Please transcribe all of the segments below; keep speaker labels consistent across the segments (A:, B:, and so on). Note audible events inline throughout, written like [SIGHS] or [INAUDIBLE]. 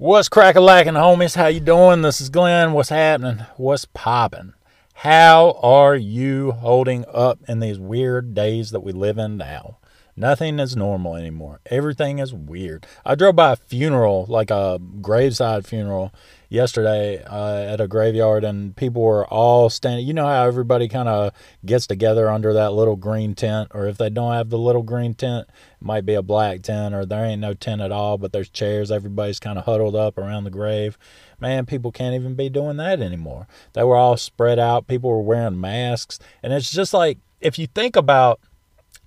A: What's cracking lacking, homies? How you doing? This is Glenn. What's happening? What's popping? How are you holding up in these weird days that we live in now? Nothing is normal anymore. Everything is weird. I drove by a funeral, like a graveside funeral, yesterday uh, at a graveyard, and people were all standing. You know how everybody kind of gets together under that little green tent, or if they don't have the little green tent, it might be a black tent, or there ain't no tent at all, but there's chairs. Everybody's kind of huddled up around the grave. Man, people can't even be doing that anymore. They were all spread out. People were wearing masks, and it's just like if you think about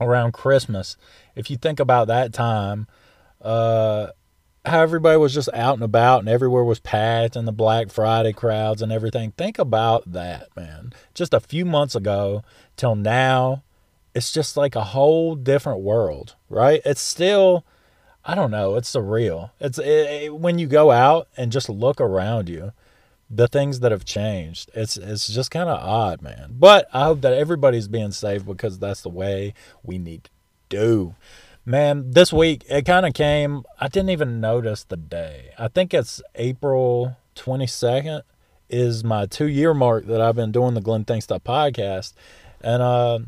A: around Christmas, if you think about that time, uh, how everybody was just out and about and everywhere was packed and the Black Friday crowds and everything. Think about that, man. Just a few months ago till now, it's just like a whole different world, right? It's still, I don't know, it's surreal. It's it, it, when you go out and just look around you, the things that have changed. It's it's just kind of odd, man. But I hope that everybody's being safe because that's the way we need to do. Man, this week it kind of came. I didn't even notice the day. I think it's April 22nd is my two year mark that I've been doing the Glenn Thinks Stuff podcast, and uh,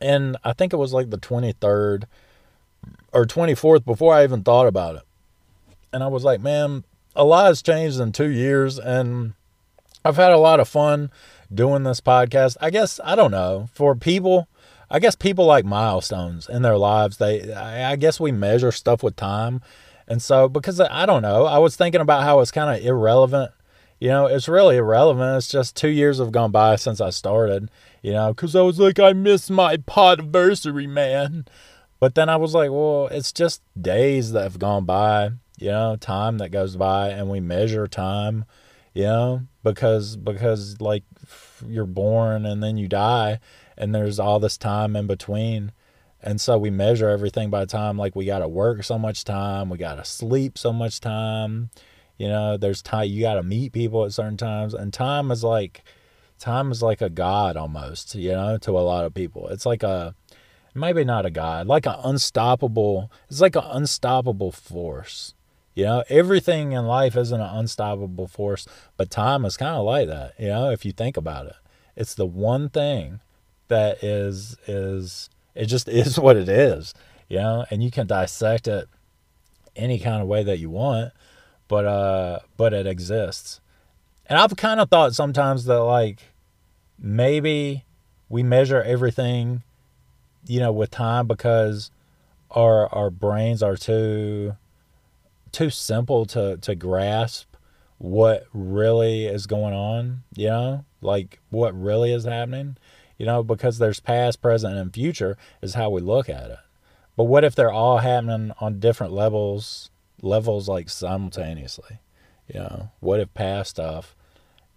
A: and I think it was like the 23rd or 24th before I even thought about it, and I was like, man, a lot has changed in two years, and I've had a lot of fun doing this podcast. I guess I don't know for people. I guess people like milestones in their lives. They, I guess we measure stuff with time, and so because I don't know, I was thinking about how it's kind of irrelevant. You know, it's really irrelevant. It's just two years have gone by since I started. You know, because I was like, I miss my podversary, man. But then I was like, well, it's just days that have gone by you know, time that goes by and we measure time, you know, because because like you're born and then you die and there's all this time in between. And so we measure everything by time like we got to work so much time, we got to sleep so much time. You know, there's time you got to meet people at certain times and time is like time is like a god almost, you know, to a lot of people. It's like a maybe not a god, like an unstoppable, it's like an unstoppable force you know, everything in life isn't an unstoppable force, but time is kind of like that, you know, if you think about it. It's the one thing that is is it just [LAUGHS] is what it is, you know, and you can dissect it any kind of way that you want, but uh but it exists. And I've kind of thought sometimes that like maybe we measure everything you know with time because our our brains are too too simple to to grasp what really is going on, you know? Like what really is happening, you know, because there's past, present and future is how we look at it. But what if they're all happening on different levels, levels like simultaneously? You know, what if past stuff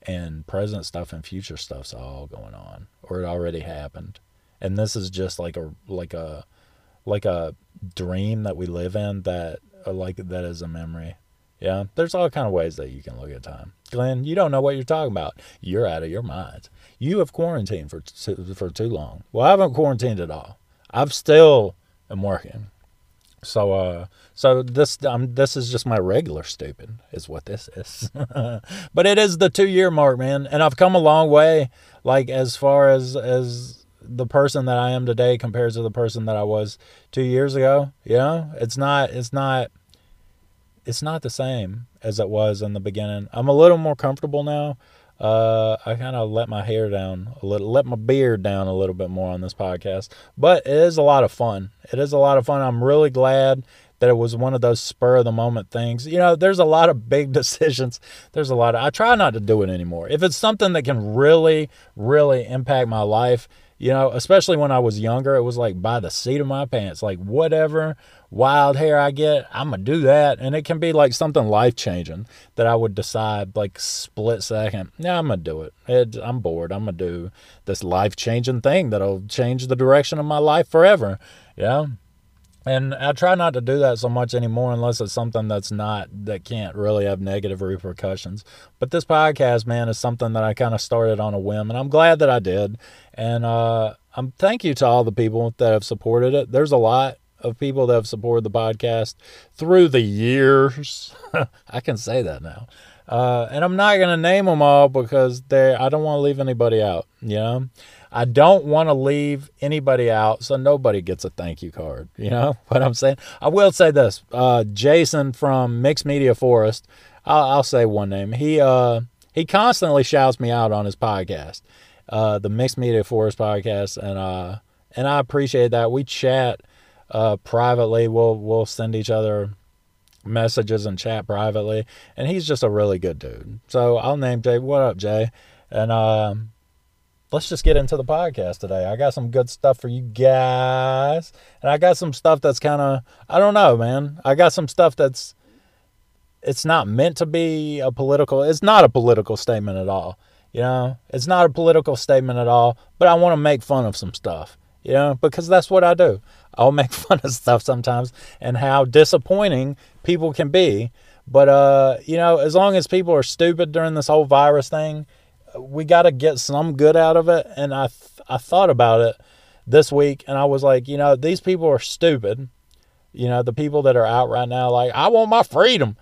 A: and present stuff and future stuff's all going on or it already happened? And this is just like a like a like a dream that we live in that uh, like that is a memory. Yeah, there's all kind of ways that you can look at time. Glenn, you don't know what you're talking about. You're out of your mind. You have quarantined for for too long. Well, I haven't quarantined at all. I've still am working. So uh so this um this is just my regular stupid is what this is. [LAUGHS] but it is the 2 year mark, man, and I've come a long way like as far as as the person that I am today compared to the person that I was two years ago. You know, it's not, it's not, it's not the same as it was in the beginning. I'm a little more comfortable now. Uh, I kind of let my hair down a little, let my beard down a little bit more on this podcast, but it is a lot of fun. It is a lot of fun. I'm really glad that it was one of those spur of the moment things. You know, there's a lot of [LAUGHS] big decisions. There's a lot of, I try not to do it anymore. If it's something that can really, really impact my life, you know, especially when I was younger, it was like by the seat of my pants, like whatever wild hair I get, I'm gonna do that. And it can be like something life changing that I would decide like split second. Yeah, I'm gonna do it. it I'm bored. I'm gonna do this life changing thing that'll change the direction of my life forever. Yeah. And I try not to do that so much anymore unless it's something that's not, that can't really have negative repercussions. But this podcast, man, is something that I kind of started on a whim, and I'm glad that I did. And uh, I'm thank you to all the people that have supported it. There's a lot of people that have supported the podcast through the years. [LAUGHS] I can say that now. Uh, and I'm not going to name them all because they I don't want to leave anybody out, you know? I don't want to leave anybody out so nobody gets a thank you card. You know [LAUGHS] what I'm saying? I will say this uh, Jason from Mixed Media Forest, I'll, I'll, say one name. He, uh, he constantly shouts me out on his podcast, uh, the Mixed Media Forest podcast. And, uh, and I appreciate that. We chat uh, privately, we'll, we'll send each other messages and chat privately. And he's just a really good dude. So I'll name Jay. What up, Jay? And, um, let's just get into the podcast today. I got some good stuff for you guys. And I got some stuff that's kind of, I don't know, man. I got some stuff that's, it's not meant to be a political, it's not a political statement at all. You know, it's not a political statement at all, but I want to make fun of some stuff, you know, because that's what I do. I'll [LAUGHS] make fun of stuff sometimes and how disappointing people can be. But, uh, you know, as long as people are stupid during this whole virus thing, we got to get some good out of it. And I, th- I thought about it this week and I was like, you know, these people are stupid. You know, the people that are out right now, like, I want my freedom.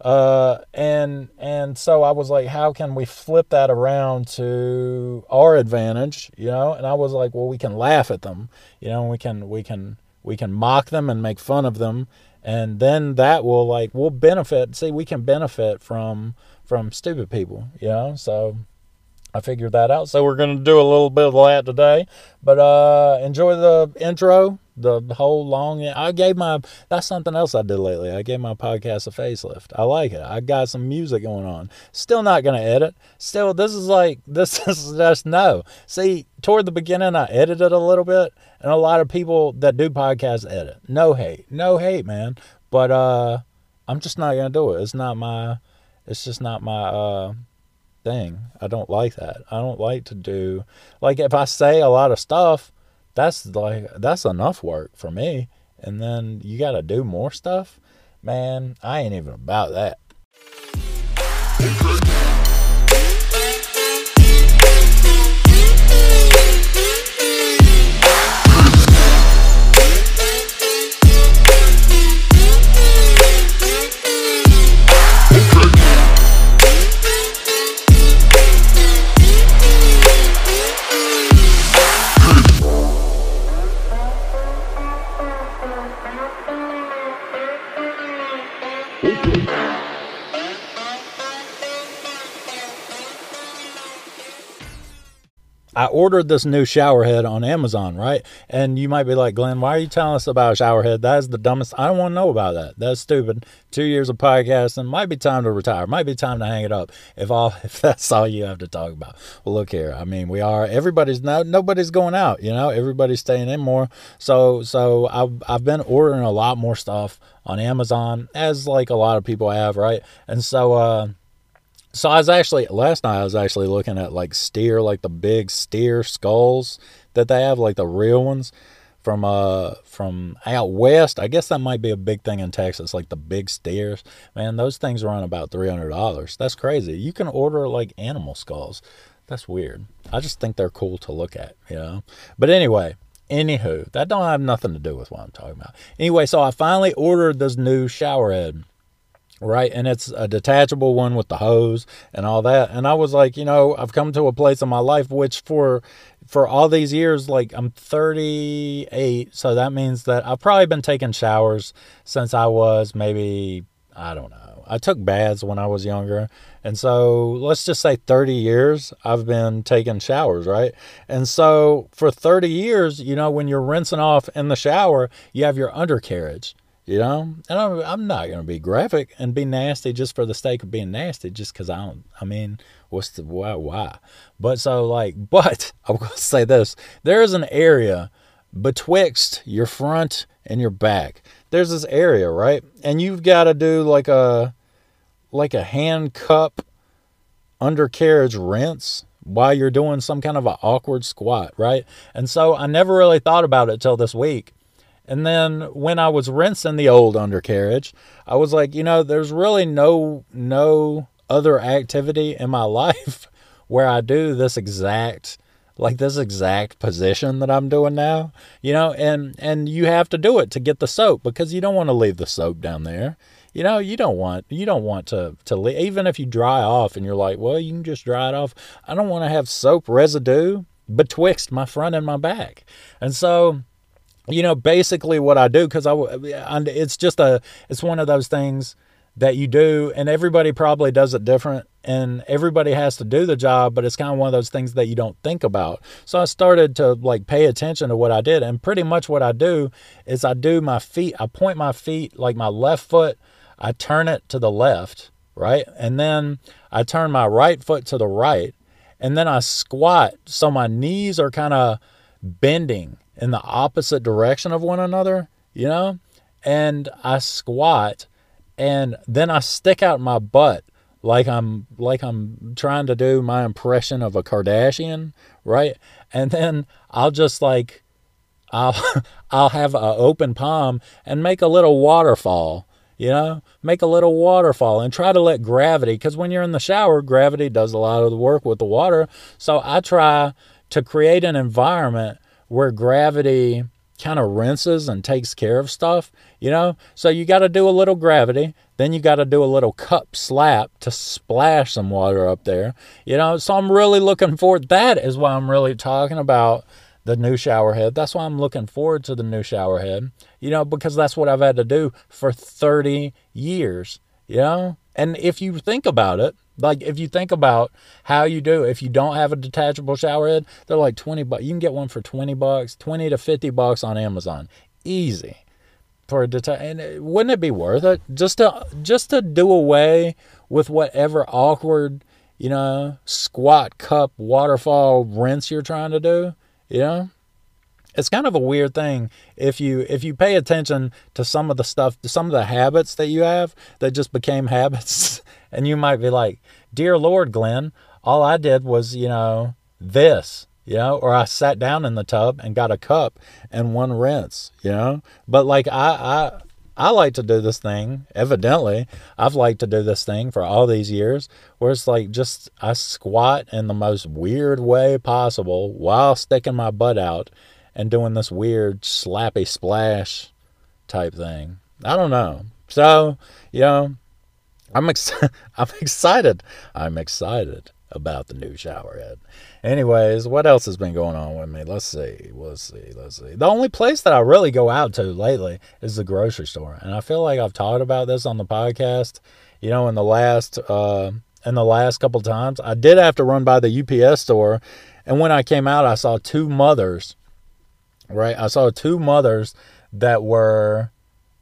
A: Uh, and, and so I was like, how can we flip that around to our advantage? You know? And I was like, well, we can laugh at them, you know, we can, we can, we can mock them and make fun of them. And then that will like, we'll benefit. See, we can benefit from, from stupid people, you know? So, I figured that out. So we're going to do a little bit of that today. But uh, enjoy the intro, the whole long. I gave my, that's something else I did lately. I gave my podcast a facelift. I like it. I got some music going on. Still not going to edit. Still, this is like, [LAUGHS] this is just no. See, toward the beginning, I edited a little bit. And a lot of people that do podcasts edit. No hate. No hate, man. But uh, I'm just not going to do it. It's not my, it's just not my, uh, thing. I don't like that. I don't like to do like if I say a lot of stuff, that's like that's enough work for me. And then you got to do more stuff. Man, I ain't even about that. Ordered this new shower head on Amazon, right? And you might be like, Glenn, why are you telling us about a shower head? That is the dumbest. I don't want to know about that. That's stupid. Two years of podcasting might be time to retire. Might be time to hang it up. If all, [LAUGHS] if that's all you have to talk about. Well, look here. I mean, we are. Everybody's no, nobody's going out. You know, everybody's staying in more. So, so I've I've been ordering a lot more stuff on Amazon, as like a lot of people have, right? And so, uh so I was actually last night I was actually looking at like steer, like the big steer skulls that they have, like the real ones from uh from out west. I guess that might be a big thing in Texas, like the big steers. Man, those things run about three hundred dollars. That's crazy. You can order like animal skulls. That's weird. I just think they're cool to look at, you know. But anyway, anywho, that don't have nothing to do with what I'm talking about. Anyway, so I finally ordered this new shower head right? And it's a detachable one with the hose and all that. And i was like you know i've come to a place in my life which for for all these years like i'm 38 so that means that i've probably been taking showers since i was maybe i don't know. I took baths when i was younger. And so let's just say 30 years i've been taking showers right? And so for 30 years you know when you're rinsing off in the shower you have your undercarriage you know, and I'm, I'm not going to be graphic and be nasty just for the sake of being nasty, just because I don't. I mean, what's the why? Why? But so like, [LAUGHS] but I'm going to say this: there is an area betwixt your front and your back. There's this area, right? And you've got to do like a like a hand cup undercarriage rinse while you're doing some kind of an awkward squat, right? And so I never really thought about it till this week. And then when I was rinsing the old undercarriage, I was like, you know, there's really no no other activity in my [LAUGHS] life where I do this exact like this exact position that I'm doing now, you know, and and you have to do it to get the soap because you don't want to leave the soap down there. You know, you don't want you don't want to to leave, even if you dry off and you're like, well, you can just dry it off. I don't want to have soap residue betwixt my front and my back, and so you know, basically what I do because I it's just a it's one of those things that you do and everybody probably does it different and everybody has to do the job but it's kind of one of those things that you don't think about. So i started to like pay attention to what i did and pretty much what i do is i do my feet i point my feet like my left foot i turn it to the left right? And then i turn my right foot to the right and then i squat so my knees are kind of bending in the opposite direction of one another you know and i squat and then I stick out my butt like I'm like I'm trying to do my impression of a Kardashian, right? And then I'll just like I'll [LAUGHS] I'll have an open palm and make a little waterfall, you know? Make a little waterfall and try to let gravity cuz when you're in the shower, gravity does a lot of the work with the water. So I try to create an environment where gravity kind of rinses and takes care of stuff, you know? So you got to do a little gravity, then you got to do a little cup slap to splash some water up there, you know? So I'm really looking forward. That is why I'm really talking about the new shower head. That's why I'm looking forward to the new shower head, you know, because that's what I've had to do for 30 years, you know? And if you think about it, like if you think about how you do, if you don't have a detachable shower head, they're like 20 bucks. You can get one for 20 bucks, 20 to 50 bucks on Amazon. Easy. For a detach and uh, wouldn't it be worth it just to just to do away with whatever awkward, you know, squat cup waterfall rinse you're trying to do, you know? it's kind of a weird thing if you if you pay attention to some of the stuff some of the habits that you have that just became [LAUGHS] habits and you might be like dear lord glenn all i did was you know this you know or i sat down in the tub and got a cup and one rinse you know but like i i I like to do this thing. Evidently, I've liked to do this thing for all these years where it's like just I squat in the most weird way possible while sticking my butt out and doing this weird slappy splash type thing. I don't know. So, you know, I'm ex- [LAUGHS] I'm excited. I'm excited about the new shower head. Anyways, what else has been going on with me? Let's see. Let's see. Let's see. The only place that I really go out to lately is the grocery store. And I feel like I've talked about this on the podcast, you know, in the last uh in the last couple times. I did have to run by the UPS store, and when I came out I saw two mothers right? I saw two mothers that were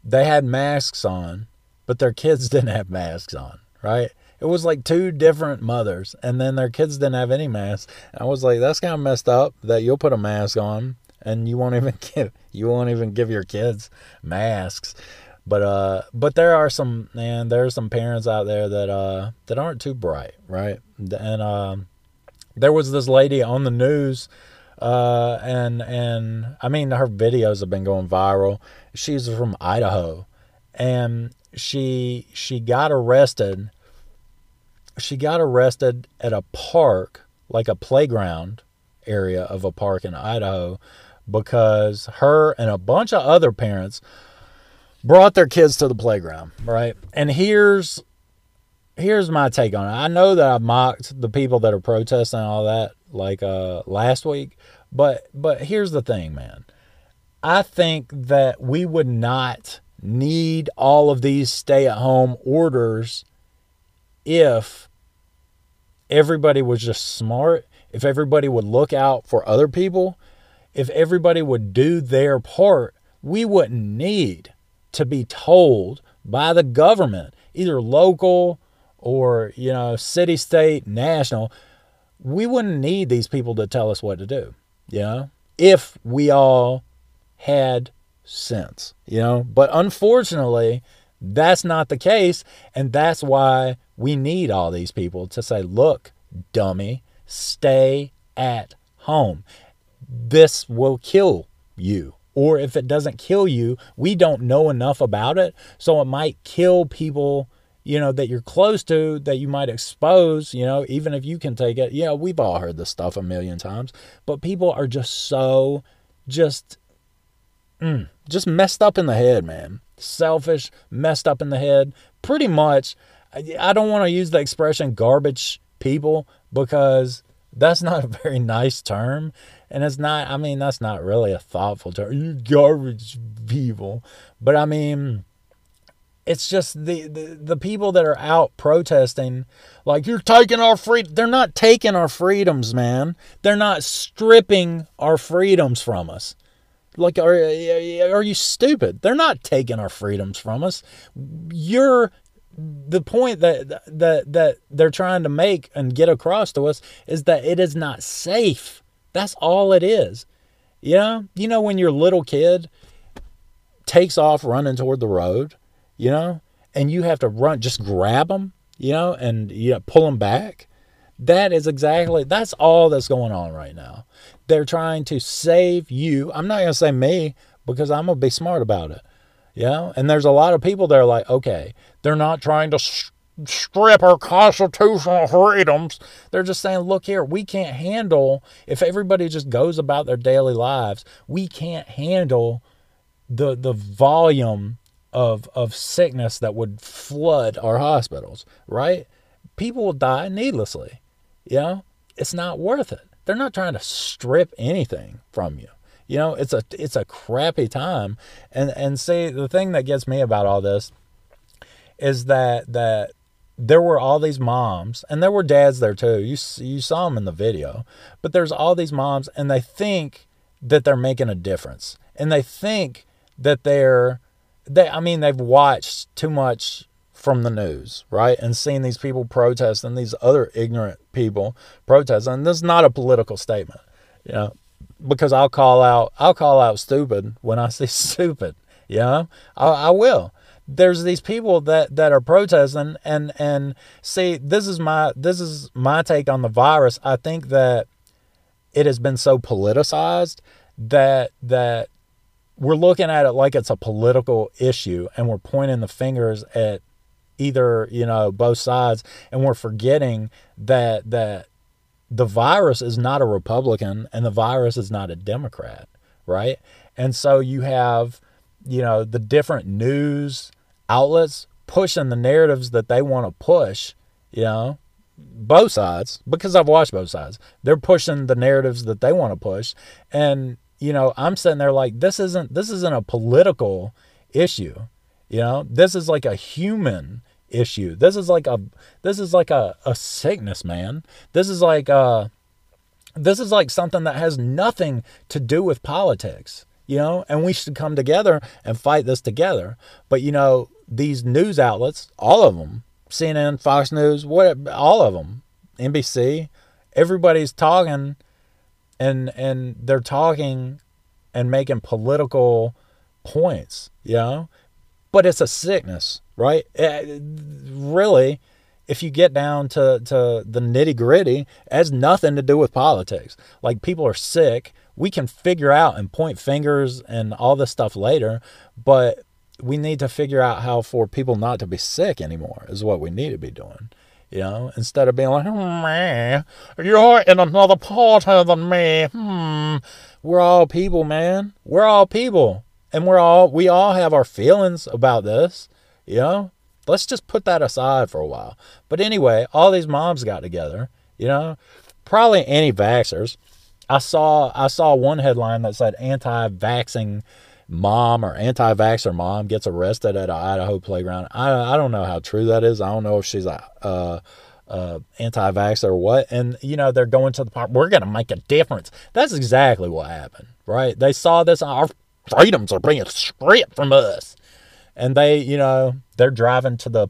A: they had masks on, but their kids [LAUGHS] didn't have masks on, right? It was like two different mothers, and then their kids didn't have any masks. I was like, that's kind of messed up that you'll put a mask on and you won't [LAUGHS] even give you won't even give your kids masks. But uh, but there are some man, there are some parents out there that uh that aren't too bright, right? And um, there was this lady on the news uh, and and I mean her videos have been going viral. She's from Idaho, and she she got arrested. She got arrested at a park, like a playground area of a park in Idaho, because her and a bunch of other parents brought their kids to the playground, right? And here's here's my take on it. I know that I mocked the people that are protesting all that like uh last week, but but here's the thing, man. I think that we would not need all of these stay-at-home orders if everybody was just smart, if everybody would look out for other people, if everybody would do their part, we wouldn't need to be told by the government, either local or, you know, city, state, national, we wouldn't need these people to tell us what to do, you know, if we all had sense, you know. But unfortunately, that's not the case. And that's why we need all these people to say, look, dummy, stay at home. This will kill you. Or if it doesn't kill you, we don't know enough about it. So it might kill people you know, that you're close to that you might expose, you know, even if you can take it. Yeah, we've all heard this stuff a million times, but people are just so just mm, just messed up in the head, man. Selfish, messed up in the head. Pretty much I don't want to use the expression garbage people because that's not a very nice term. And it's not i mean that's not really a thoughtful term. You garbage people. But i mean it's just the, the the people that are out protesting like you're taking our free they're not taking our freedoms man. They're not stripping our freedoms from us like are, are you stupid? They're not taking our freedoms from us. You're the point that that that they're trying to make and get across to us is that it is not safe. That's all it is. You know? You know when your little kid takes off running toward the road you know, and you have to run, just grab them, you know, and you know, pull them back. That is exactly, that's all that's going on right now. They're trying to save you. I'm not going to say me because I'm going to be smart about it. Know, and there's a lot of people that are like, okay, they're not trying to strip our constitutional freedoms. They're just saying, look here, we can't handle, if everybody just goes about their daily lives, we can't handle the the volume of of sickness that would flood our hospitals, right? People will die needlessly. You know, it's not worth it. They're not trying to strip anything from you. You know, it's a it's a crappy time. And and see the thing that gets me about all this is that that there were all these moms and there were dads there too. You you saw them in the video. But there's all these moms and they think that they're making a difference. And they think that they're they I mean they've watched too much from the news, right? And seeing these people protest and these other ignorant people protest. And this is not a political statement, you know, because I'll call out I'll call out stupid when I [LAUGHS] see stupid. You know? I, I will. There's these people that, that are protesting and and see this is my this is my take on the virus. I think that it has been so politicized that that we're looking at it like it's a political issue and we're pointing the fingers at either you know both sides and we're forgetting that that the virus is not a republican and the virus is not a democrat right and so you have you know the different news outlets pushing the narratives that they want to push you know both sides because I've watched both sides. They're pushing the narratives that they want to push and you know, I'm sitting there like this isn't this isn't a political issue. You know, this is like a human issue. This is like a this is like a, a sickness, man. This is like uh this is like something that has nothing to do with politics, you know, and we should come together and fight this together. But you know, these news outlets, all of them, CNN, Fox News, what all of them, NBC, everybody's talking and and they're talking and making political points, you know? But it's a sickness, right? It, eh, really, if you get down to, to the nitty gritty, it has nothing to do with politics. Like people are sick. We can figure out and point fingers and all this stuff later, but we need to figure out how for people not to be sick anymore is what we need to be doing. You know, instead of being like, man, you're in another party than me. Hmm. We're all people, man. We're all people. And we're all we all have our feelings about this. You know? Let's just put that aside for a while. But anyway, all these moms got together, you know, probably anti-vaxxers. I saw I saw one headline that said anti-vaxxing mom or anti-vaxxer mom gets arrested at an Idaho playground. I, I don't know how true that is. I don't know if she's a uh, uh, anti-vaxxer or what. And you know they're going to the park. We're going to make a difference. That's exactly what happened, right? They saw this. Our freedoms are being stripped from us, and they, you know, they're driving to the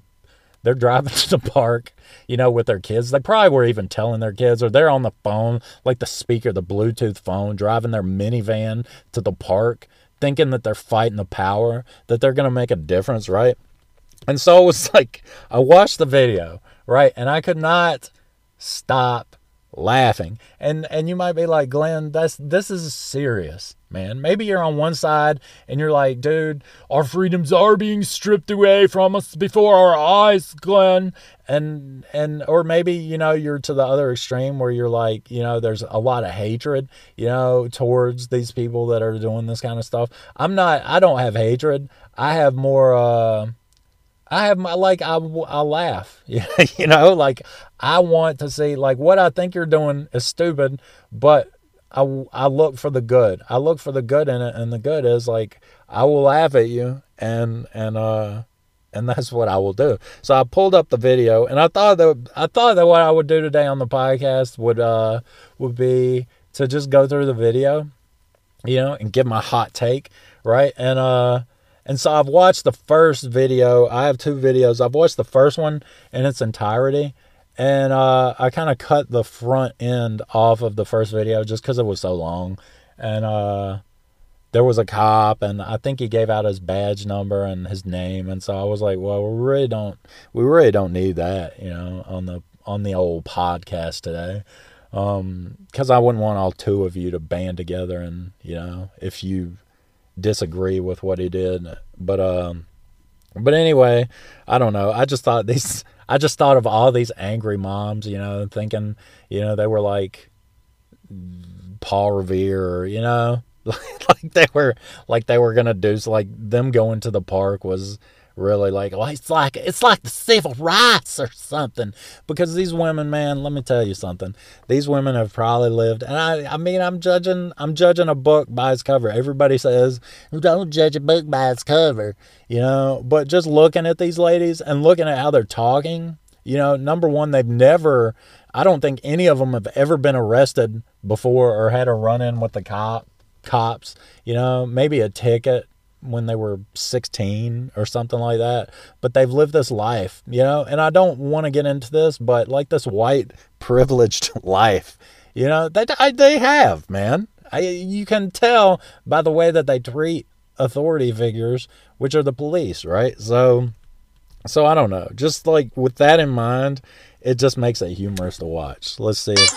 A: they're driving [LAUGHS] to the park, you know, with their kids. They probably were even telling their kids, or they're on the phone, like the speaker, the Bluetooth phone, driving their minivan to the park, thinking that they're fighting the power, that they're going to make a difference, right? And so it was [LAUGHS] like, I watched the video, right? And I could not stop laughing. And and you might be like, Glenn, that's this is serious, man. Maybe you're on one side and you're like, dude, our freedoms are being stripped away from us before our eyes, Glenn. And and or maybe, you know, you're to the other extreme where you're like, you know, there's a lot of hatred, you know, towards these people that are doing this kind of stuff. I'm not I don't have hatred. I have more uh I have my like I I laugh, [LAUGHS] you know, like I want to see like what I think you're doing is stupid, but I I look for the good. I look for the good in it, and the good is like I will laugh at you, and and uh and [LAUGHS] that's what I will do. So I pulled up the video, and I thought that I thought that what I would do today on the podcast would uh would be to just go through the video, you know, and give my hot take, right? And uh and so I've watched the first video. I have two videos. I've watched the first one in its entirety. And uh, I kind of cut the front end off of the first video just because it was so long. And uh, there was a cop, and I think he gave out his badge number and his name. And so I was like, well, we really don't, we really don't need that, you know, on the on the old podcast today because um, I wouldn't want all two of you to band together and you know if you disagree with what he did. But um, but anyway, I don't know. I just thought these. I just thought of all these angry moms, you know, thinking, you know, they were like Paul Revere, you know, [LAUGHS] like they were like they were gonna do like them going to the park was really like well it's like it's like the civil rights or something. Because these women man let me tell you something. These women have probably lived and i i mean i'm judging i'm judging a book by its cover. Everybody says don't judge a book by its cover you know? But just looking at these ladies and looking at how they're talking you know number one they've never i don't think any of them have ever been arrested before or had a run-in with the cop cops you know maybe a ticket when they were 16 or something like that but they've lived this life you know? And i don't want to get into this but like this white [LAUGHS] privileged life you know? They they have man. I, you can tell by the way that they treat authority figures which are the police right? So so i don't know. Just like with that in mind it just makes it humorous to watch. Let's see if,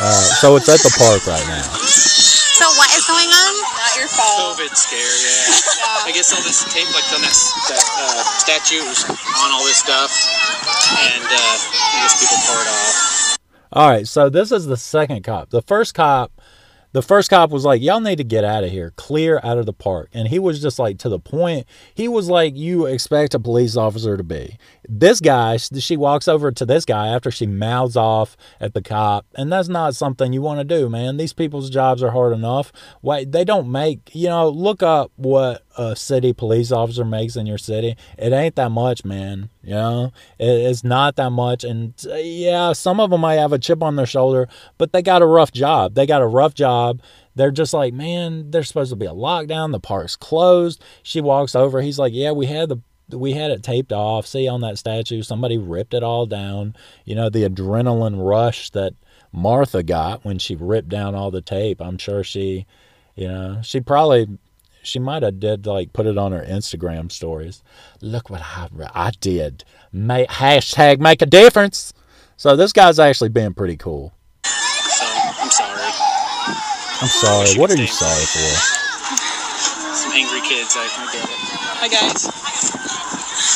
A: uh, so it's at the park right now.
B: So what is going on
C: your fault. COVID scare, yeah. yeah. I guess all this tape, like on that, that uh, statue, was on all this stuff, and uh, I guess people tore it off.
A: All right, so this is the second cop. The first cop the first cop was like, Y'all need to get out of here, clear out of the park. And he was just like to the point. He was like, You expect a police officer to be. This guy, she walks over to this guy after she mouths off at the cop. And that's not something you want to do, man. These people's jobs are hard enough. Wait, they don't make, you know, look up what a city police officer makes in your city. It ain't that much, man. You know, it's not that much. And uh, yeah, some of them might have a chip on their shoulder, but they got a rough job. They got a rough job. They're just like, man, there's supposed to be a lockdown. The park's closed. She walks over. He's like, yeah, we had the we had it taped off. See on that statue, somebody ripped it all down. You know, the adrenaline rush that Martha got when she ripped down all the tape. I'm sure she, you know, she probably she might have did like put it on her Instagram stories. Look what I, I did. May, hashtag make a difference. So this guy's actually being pretty cool.
C: So I'm sorry.
A: I'm sorry. What are you sorry for?
C: Some angry kids. I, I get it. Hi guys.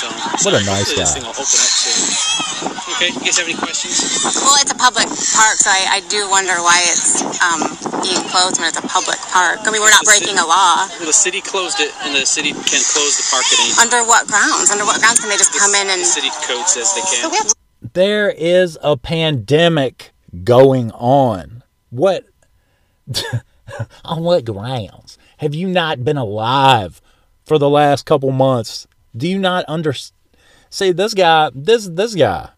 C: So
A: what a nice
C: guy. Okay, you guys have any questions?
B: Well, it's a public park, so I, I do wonder why it's um, being closed when it's a public park. I mean, we're not breaking
C: city,
B: a law.
C: Well, the city closed it, and the city can close the park at any
B: time. Under what grounds? Under what grounds can they just the, come in and...
C: The city code says they can. So
A: there is a pandemic going on. What... [LAUGHS] on what grounds? Have you not been alive for the last couple months? Do you not understand? See, this guy, this this guy,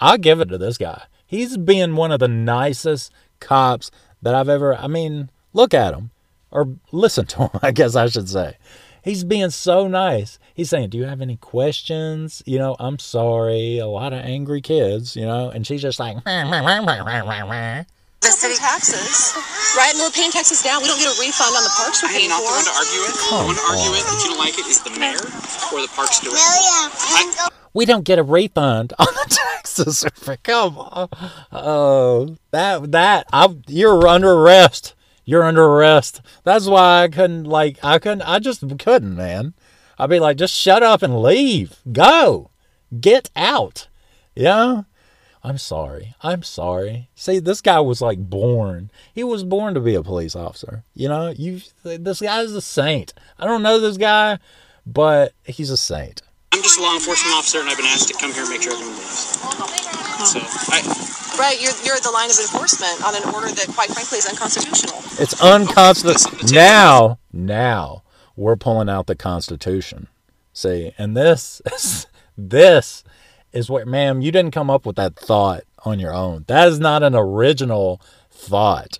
A: I'll give it to this guy. He's being one of the nicest cops that I've ever. I mean, look at him or listen to [LAUGHS] him. I guess I should say. He's being so nice. He's saying, "Do you have any questions?" You know, I'm sorry. A lot of angry kids. You know, and she's just like. [LAUGHS]
B: The
D: pay
B: city-
D: taxes, right? And we're paying taxes now. We don't get a refund on the parks we're
C: I am
D: paying
C: not the one to argue with. The one to argue with that you don't like it is the mayor or the parks director. I,
A: we don't get a refund [LAUGHS] on the taxes. [LAUGHS] Come on. Oh, that that I you're under arrest. You're under arrest. That's why I couldn't like I couldn't I just couldn't, man. I'd be like, just shut up and leave. Go. Get out. Yeah. I'm sorry. I'm sorry. See, this guy was like born. He was born to be a police officer. You know, you this guy is a saint. I don't know this guy, but he's a saint.
C: I'm just a law enforcement officer, and I've been asked to come here and make sure everyone leaves. So I,
D: Right, you're, you're the line of enforcement on an order that, quite frankly, is unconstitutional.
A: It's unconstitutional. Now, now we're pulling out the Constitution. See, and this, this is what, ma'am, you didn't come up with that thought on your own. That is not an original thought.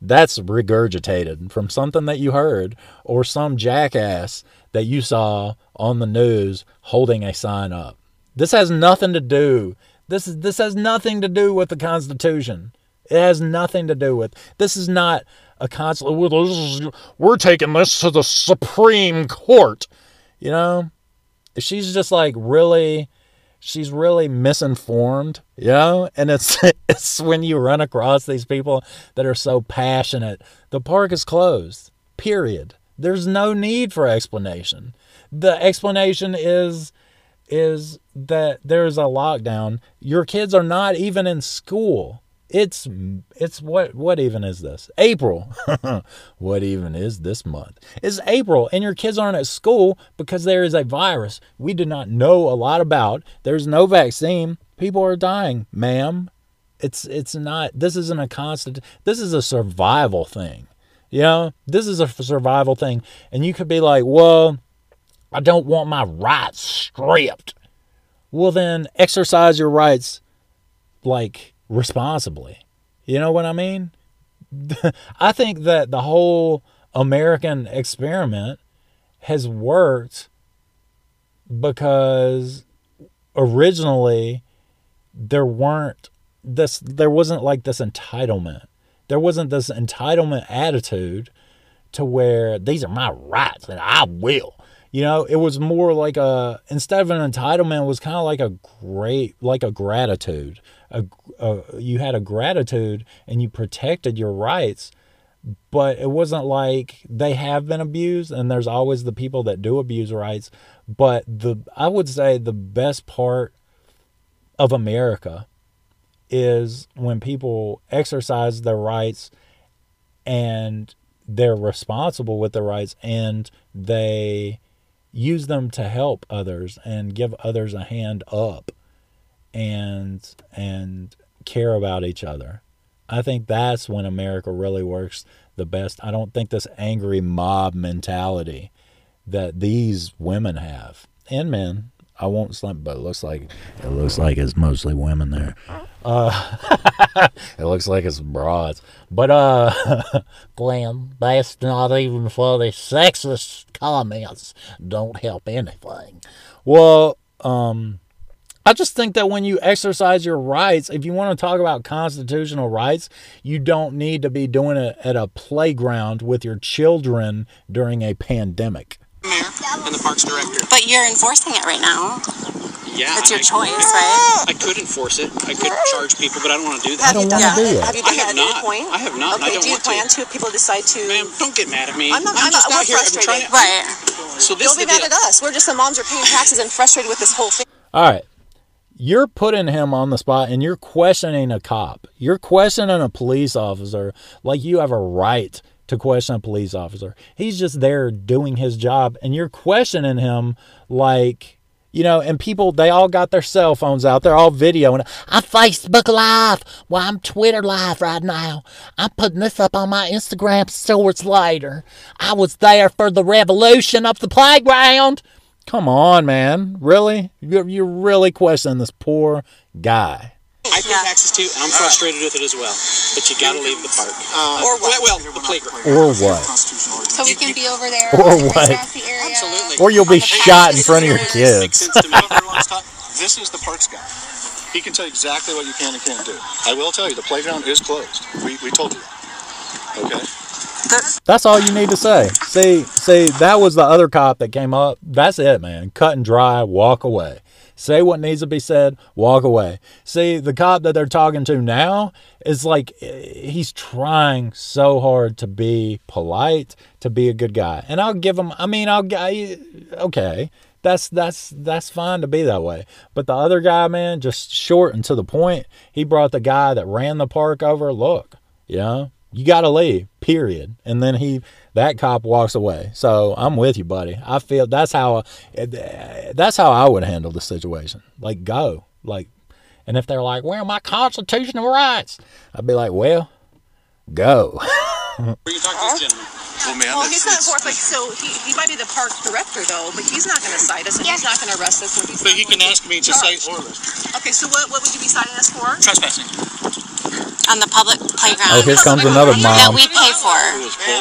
A: That's regurgitated from something that you heard or some jackass that you saw on the news holding a sign up. This has nothing to do. This is this has nothing to do with the Constitution. It has nothing to do with. This is not a consul. We're taking this to the Supreme Court. You know, she's just like really, she's really misinformed. You know, and it's [LAUGHS] it's when you run across these people that are so passionate. The park is closed. Period. There's no need for explanation. The explanation is is that there's a lockdown. Your kids are not even in school. It's it's what what even is this? April. [LAUGHS] what even is this month? It's April and your kids aren't at school because there is a virus we do not know a lot about. There's no vaccine. People are dying, ma'am. It's it's not this isn't a constant this is a survival thing. You know, this is a survival thing. And you could be like, well, I don't want my rights stripped. Well, then exercise your rights like responsibly. You know what I mean? [LAUGHS] I think that the whole American experiment has worked because originally there weren't this there wasn't like this entitlement. There wasn't this entitlement attitude to where these are my rights and I will. You know, it was more like a instead of an entitlement, it was kind of like a great, like a gratitude. A, a, you had a gratitude and you protected your rights, but it wasn't like they have been abused, and there's always the people that do abuse rights. But the I would say the best part of America is when people exercise their rights and they're responsible with their rights and they use them to help others and give others a hand up and and care about each other. I think that's when America really works the best. I don't think this angry mob mentality that these women have and men. I won't slump, but it looks like it looks like it's mostly women there. Uh, [LAUGHS] it looks like it's broads, but uh, [LAUGHS] Glenn, that's not even for the sexist comments. Don't help anything. Well, um, I just think that when you exercise your rights, if you want to talk about constitutional rights, you don't need to be doing it at a playground with your children during a pandemic.
C: mayor and the parks director.
B: But you're enforcing it right now.
C: Yeah,
B: It's your
C: I-
B: choice, right?
C: I could enforce it. I could charge people, but I don't want to do
D: Have
C: that.
A: don't
D: you done
A: wanna
D: that?
A: do that.
D: Have you
C: I
D: done
C: have
D: that at any
C: not.
D: point?
C: I have not, and I
D: Okay,
C: don't
D: do you
C: want to.
D: plan to. If people decide to.
C: Ma'am, don't get mad at me.
D: I'm not- I'm
C: just
D: not- we're
C: here. I'm to.
B: Right.
C: So this
D: Don't
C: is
D: be mad
C: deal.
D: at us. We're just the moms are paying taxes and frustrated with this whole thing.
A: All right. You're putting him on the spot and you're questioning a cop. You're questioning a police officer like you have a right to question a police officer. He's just there doing his job and you're questioning him like, you know, and people, they all got their cell phones out. They're all videoing. I'm Facebook Live. Well, I'm Twitter Live right now. I'm putting this up on my Instagram stories later. I was there for the revolution of the playground. Come on, man. Really? You're, you're really questioning this poor guy.
C: I pay
B: Yeah.
C: taxes too, and I'm frustrated with it as well. But you got to leave the park.
D: Uh, or uh, what?
C: Well, well, the playground.
A: Or what?
B: So we can be over there.
A: Or
B: in the
A: what?
B: grassy area.
C: Absolutely.
A: Or you'll be shot in front of your kids.
C: sense to me. [LAUGHS]
E: This is the parks guy. He can tell you exactly what you can and can't do. I will tell you, the playground is closed. We, we told you that. Okay?
A: That's all you need to say. See, see, that was the other cop that came up. That's it, man. Cut and dry, walk away. Say what needs to be said, walk away. See, the cop that they're talking to now is like he's trying so hard to be polite, to be a good guy. And I'll give him I mean, I'll I- okay. That's that's that's fine to be that way. But the other guy, man, just short and to the point. He brought the guy that ran the park over. Look, know, you got to leave. Period. And then he, that cop walks away. So I'm with you, buddy. I feel that's how, that's how I would handle the situation. Like go, like, and if they're like, "Well, my constitutional rights," I'd be like, "Well, go." [LAUGHS]
C: Were you talking to this gentleman?
E: Well, man,
D: Well, he's not enforced, like, so he, he might be the park director, though, but he's not going to cite us, and he's not going to arrest us. And he's
C: But he can ask me to cite say
D: Okay, so what, what would you be citing us for?
C: trespassing.
B: On the public playground.
A: Oh, here comes another mom.
B: That we pay for.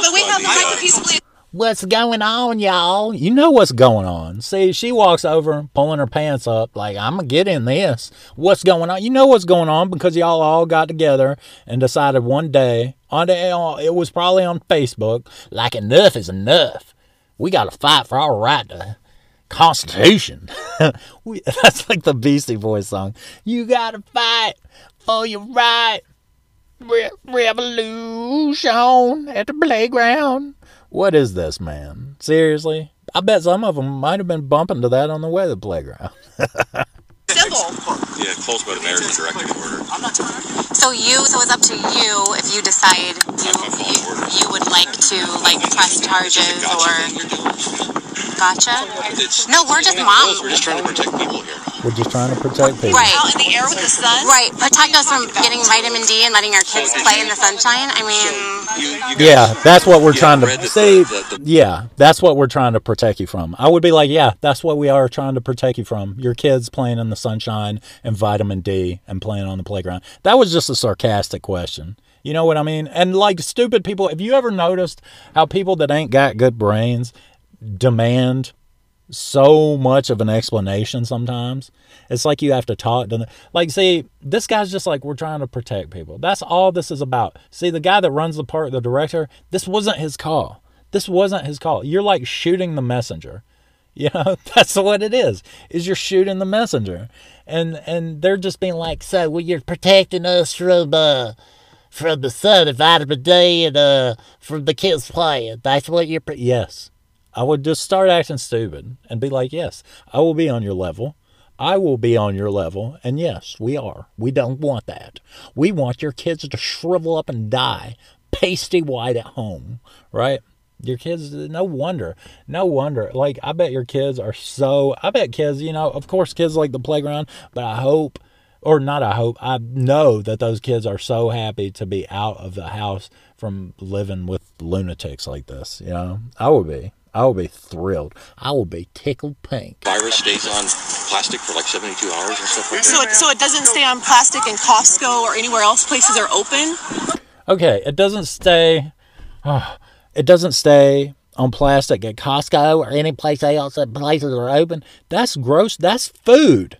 D: But we have the right to peaceably
A: What's going on, y'all? You know what's going on. See, she walks over, pulling her pants up, like, I'm going to get in this. What's going on? You know what's going on because y'all all got together and decided one day, on the, it was probably on Facebook, like, enough is enough. We got to fight for our right to Constitution. [LAUGHS] we, [LAUGHS] that's like the Beastie Boys song. You got to fight for your right. Re- revolution at the playground. What is this, man? Seriously? I bet some of them might have been bumping to that on the way to the playground. [LAUGHS]
D: civil.
E: Yeah, closed by the mayor's directive order.
B: So you, so it's up to you if you decide you you, you would like to like press charges or gotcha. No, we're just moms.
E: We're just trying to protect people here.
A: We're just trying to protect people.
B: Right.
D: Out in the air with the sun.
B: Right, protect us from getting vitamin D and letting our kids play in the sunshine. I mean,
E: You, you guys,
A: Yeah, that's what we're trying to
E: read
A: say.
E: the- the-
A: yeah, that's what we're trying to protect you from. I would be like, yeah, that's what we are trying to protect you from. Your kids playing in the sunshine and vitamin D and playing on the playground. That was just a sarcastic question. You know what I mean? And like stupid people, have you ever noticed how people that ain't got good brains demand so much of an explanation sometimes. It's like you have to talk to them. Like, see, this guy's just like, we're trying to protect people. That's all this is about. See, the guy that runs the park, the director, this wasn't his call. This wasn't his call. You're like shooting the messenger. [LAUGHS] You know, that's what it is. Is you're shooting the messenger. And and they're just being like, so well, you're protecting us from uh from the sun and vitamin D and uh from the kids playing. That's what you're pre- yes. I would just start acting stupid and be like, yes, I will be on your level. I will be on your level. And yes, we are. We don't want that. We want your kids to shrivel up and die pasty white at home, right? Your kids, no wonder, no wonder. Like, I bet your kids are so, I bet kids, you know, of course, kids like the playground, but I hope, or not I hope, I know that those kids are so happy to be out of the house from living with lunatics like this, you know? I would be. I will be thrilled. I will be tickled pink.
E: virus stays on plastic for like 72 hours and stuff like
D: So
E: that.
D: it, so it doesn't stay on plastic in Costco or anywhere else places are open.
A: Okay, it doesn't stay. ah, [SIGHS] it doesn't stay on plastic at Costco or any place else that places are open. That's gross. That's food.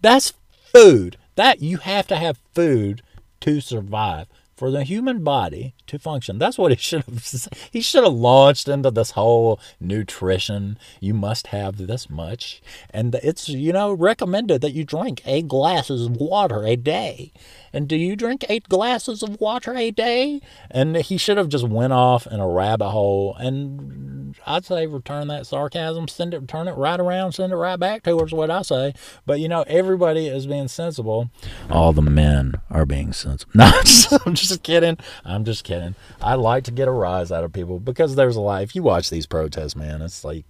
A: That's food. That you have to have food to survive for the human body to function. That's what he should have. [LAUGHS] He should have launched into this whole nutrition. You must have this much, and it's you know recommended that you drink eight glasses of water a day. And do you drink eight glasses of water a day? And he should have just went off in a rabbit hole. And I'd say return that sarcasm, send it, turn it right around, send it right back to her. Is what I say. But you know, everybody is being sensible. All the men are being sensible. [LAUGHS] No, I'm just, I'm just kidding. I'm just kidding. I like to get a rise out of people because there's a lot. If you watch these protests, man, it's like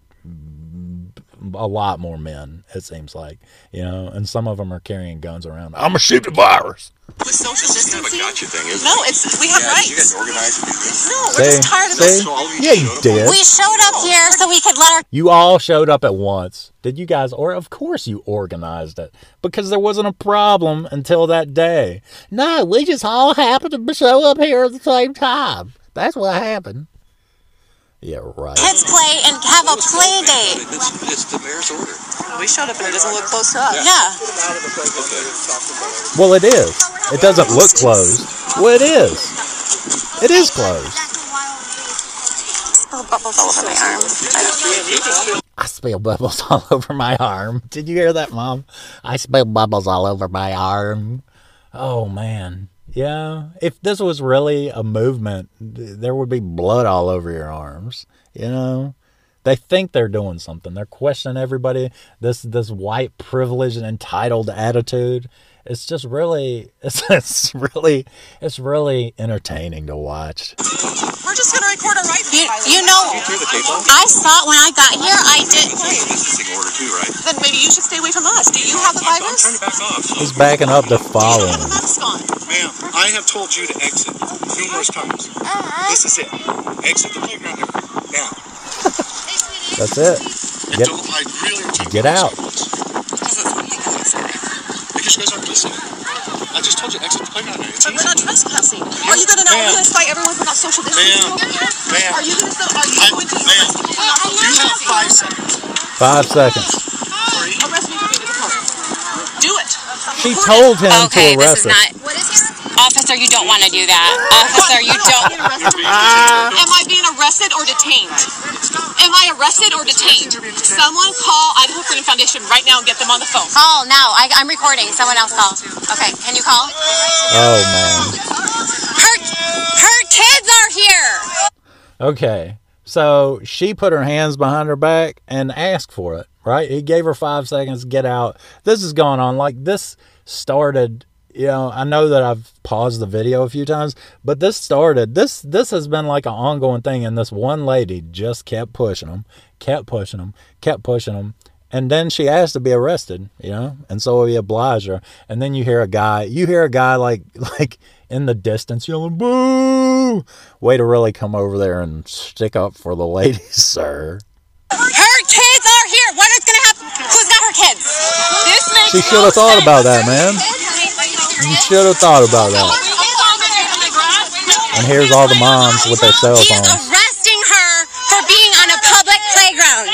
A: a lot more men. It seems like you know, and some of them are carrying guns around. I'm gonna shoot the virus.
D: With social
E: It's kind of a gotcha thing, isn't
D: No, it's we have
E: yeah, you guys
D: rights.
E: organized to do this.
D: No, we're just tired of this.
A: see?
E: So all of you
A: Yeah, you
E: showed up
A: did.
B: we showed up here so we could let our
A: You all showed up at once. Did you guys? Or of course you organized it because there wasn't a problem until that day. No, we just all happened to show up here at the same time. That's what happened. Yeah, right.
B: Kids play and have a play date.
E: It's, it's the mayor's order.
D: We showed up and it doesn't look close to us.
B: Yeah.
A: Well, it is. It doesn't look closed. Well, it is. It is closed.
B: Spill bubbles all over my arm.
A: I spill bubbles all [LAUGHS] over my arm. Did you hear that, Mom? I spill bubbles all over my arm. Oh, man. Yeah. If this was really a movement, there would be blood all over your arms. You know? They think they're doing something. They're questioning everybody. This this white privilege and entitled attitude. It's just really [LAUGHS] it's, it's really it's really entertaining to watch.
D: We're just gonna record a right
B: You, you know,
E: Through the tape off?
B: I saw it when I got here. I did.
E: Distancing order too, right?
D: Then maybe you should stay away from us. Do you have the
E: I'm, I'm
D: virus?
E: to back off.
A: He's backing up to follow him.
E: Ma'am, I have told you to exit numerous times. This is it. Exit the playground area. Now.
A: That's it. Get-
E: don't, I really am taking
A: get out.
E: Because you guys aren't. I just told you exit the playground area. It's
D: But we're not trespassing. Are you gonna now? Are you gonna cite everyone for not social distancing
E: Ma'am.
D: over here?
E: Ma'am.
D: Are you gonna? Are you
E: I-
D: going to?
E: ma'am.
D: arrest me for not social
E: You have five seconds.
A: Five seconds.
D: Arrest me for being a park. Do it.
A: She told him
B: Okay,
A: to
B: this
A: arrest
B: is
A: her.
B: not. Officer, you don't want to do that. Officer, you don't.
D: Am I being arrested or detained? Am I arrested or detained? Someone call Idaho Freedom Foundation right now and get them on the phone.
B: Call now. I, I'm recording. Someone else call. Okay, can you call?
A: Oh man.
B: Her, her kids are here.
A: Okay. So she put her hands behind her back and asked for it, right? He gave her five seconds to get out. This is going on. Like this started, you know, I know that I've paused the video a few times, but this started, this this has been like an ongoing thing. And this one lady just kept pushing them, kept pushing them, kept pushing them, And then she asked to be arrested, you know, and so he obliged her. And then you hear a guy, you hear a guy like [LAUGHS] like in the distance yelling "boo!" Way to really come over there and stick up for the ladies, [LAUGHS] sir.
B: Her kids are here. What is gonna happen? Who's got her kids? This makes
A: She should have thought about that, man. You should have thought about that. And here's all the moms with their cell
B: He is
A: phones.
B: arresting her for being on a public playground.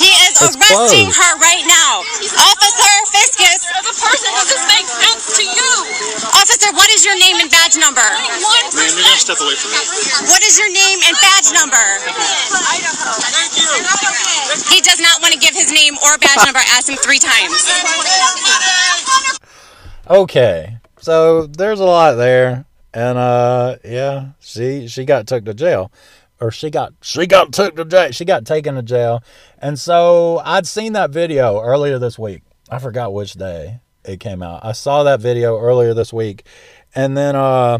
B: He is
A: It's
B: arresting
A: closed.
B: her right now. Officer Fiscus.
D: As a person, does this make sense to you?
B: Officer, what is your name and badge number?
E: Ma'am, you're gonna step away from me.
B: What is your name and badge number? He does not want to give his name or badge number. Ask him three times.
A: Okay, so there's a lot there, and uh, yeah, she she got took to jail, or she got she got took to jail. She got taken to jail, and so I'd seen that video earlier this week. I forgot which day it came out. I saw that video earlier this week, and then uh,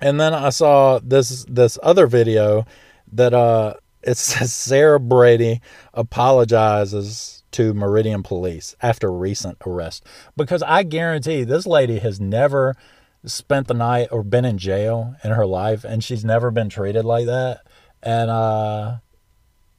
A: and then I saw this this other video that uh, it [LAUGHS] says Sara Brady apologizes to Meridian Police after recent arrest. Because I guarantee this lady has never spent the night or been in jail in her life and she's never been treated like that. And uh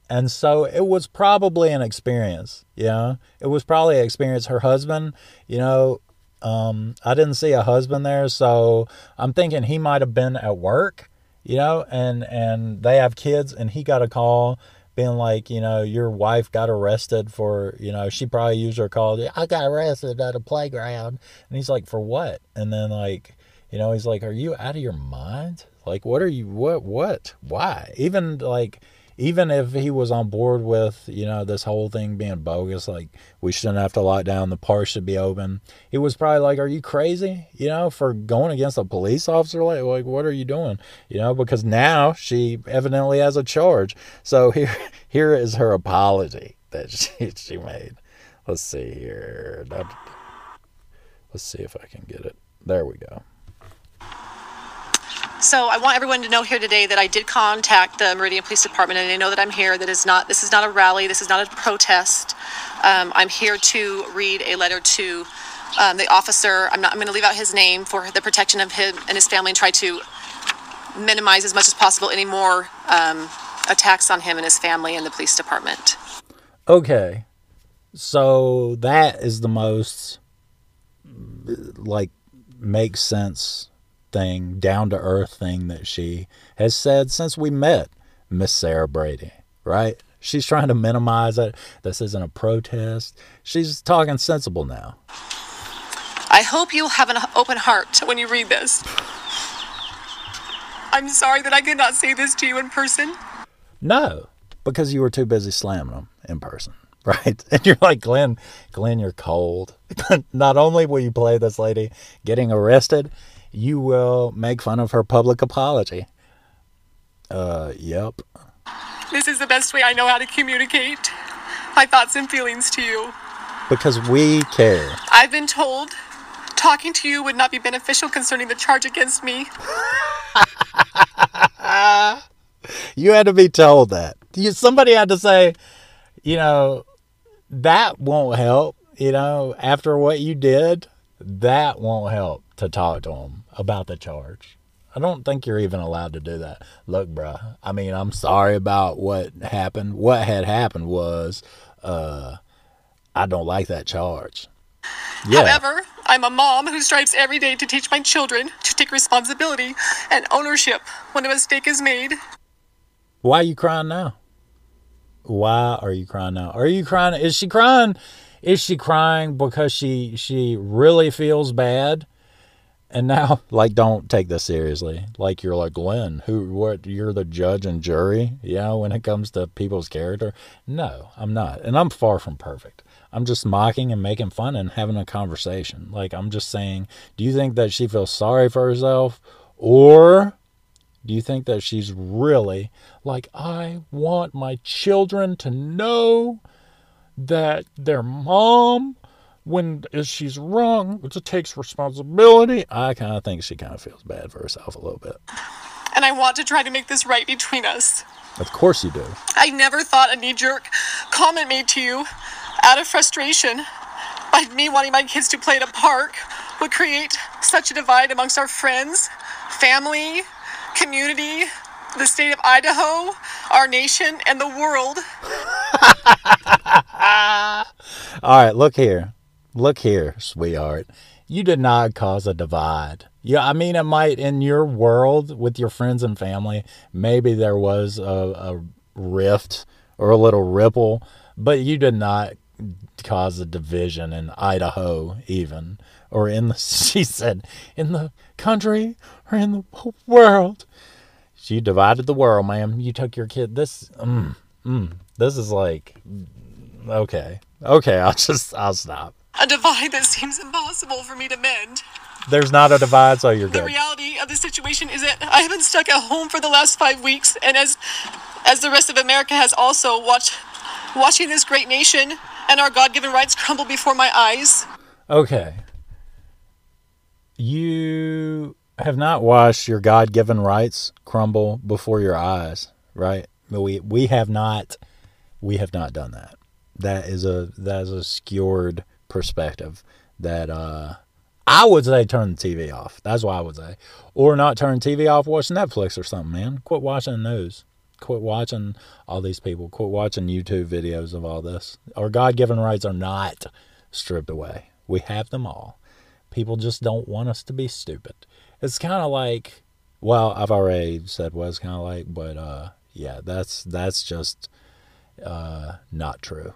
A: and so it was probably an experience you know? It was probably an experience. Her husband you know um i didn't see a husband there so i'm thinking he might have been at work you know? And and they have kids and he got a call being like you know your wife got arrested for you know she probably used her call i got arrested at a playground. And he's like for what? And then like you know he's like are you out of your mind? Like what are you what what? Why? Even like even if he was on board with you know this whole thing being bogus like we shouldn't have to lock down the park should be open he was probably like are you crazy you know for going against a police officer? Like like what are you doing? You know because now she evidently has a charge. So [LAUGHS] here here is her apology that [LAUGHS] she, she made. Let's see here. Let's see if i can get it. There we go
D: So I want everyone to know here today that I did contact the Meridian Police Department, and they know that I'm here. That is not, this is not a rally, this is not a protest. Um, I'm here to read a letter to um, the officer. I'm not, I'm going to leave out his name for the protection of him and his family and try to minimize as much as possible any more um, attacks on him and his family and the police department.
A: Okay. So that is the most like makes sense thing, down to earth thing that she has said since we met. Miss Sara Brady, right? She's trying to minimize it. This isn't a protest. She's talking sensible now.
D: I hope you'll have an open heart when you read this. I'm sorry that I could not say this to you in person.
A: No, because you were too busy slamming them in person, [LAUGHS] right? And you're like, Glenn, Glenn, you're cold. [LAUGHS] Not only will you play this lady getting arrested, you will make fun of her public apology. Uh, yep.
D: This is the best way I know how to communicate my thoughts and feelings to you.
A: Because we care.
D: I've been told talking to you would not be beneficial concerning the charge against me. [LAUGHS]
A: You had to be told that. You, somebody had to say, you know, that won't help. You know, after what you did, that won't help to talk to them about the charge. I don't think you're even allowed to do that. Look, bruh, I mean, I'm sorry about what happened. What had happened was, uh, I don't like that charge. Yeah.
D: However, I'm a mom who strives every day to teach my children to take responsibility and ownership when a mistake is made.
A: Why are you crying now? Why are you crying now? Are you crying? Is she crying? Is she crying because she she really feels bad? And now, [LAUGHS] like, don't take this seriously. Like you're like Glenn, who what you're the judge and jury, know, when it comes to people's character. No, I'm not, and I'm far from perfect. I'm just mocking and making fun and having a conversation. Like I'm just saying, do you think that she feels sorry for herself, or do you think that she's really like, I want my children to know that their mom, when she's wrong, it takes responsibility? I kind of think she kind of feels bad for herself a little bit.
D: And I want to try to make this right between us.
A: Of course you do.
D: I never thought a knee jerk comment made to you out of frustration by me wanting my kids to play at a park would create such a divide amongst our friends, family, community, the state of Idaho, our nation, and the world. [LAUGHS]
A: All right, look here. Look here, sweetheart. You did not cause a divide. Yeah, I mean, it might in your world with your friends and family, maybe there was a, a rift or a little ripple, but you did not cause a division in Idaho, even, or in the, [LAUGHS] she said, in the country or in the world. She divided the world, ma'am. You took your kid. This, mm, mm, this is like, okay, okay. [LAUGHS] I'll just, I'll stop.
D: A divide that seems impossible for me to mend.
A: There's not a divide, so you're
D: The
A: good.
D: The reality of the situation is that I have been stuck at home for the last five weeks, and as as the rest of America has also watched watching this great nation and our God-given rights crumble before my eyes.
A: Okay. You have not watched your God-given rights crumble before your eyes, right? We we have not we have not done that. That is a that is a skewed perspective that uh I would say turn the TV off. That's what I would say. Or not turn TV off, watch Netflix or something, man. Quit watching the news. Quit watching all these people. Quit watching YouTube videos of all this. Our God given rights are not stripped away. We have them all. People just don't want us to be stupid. It's kind of like, well, I've already said what it's kind of like, but uh, yeah, that's that's just uh, not true.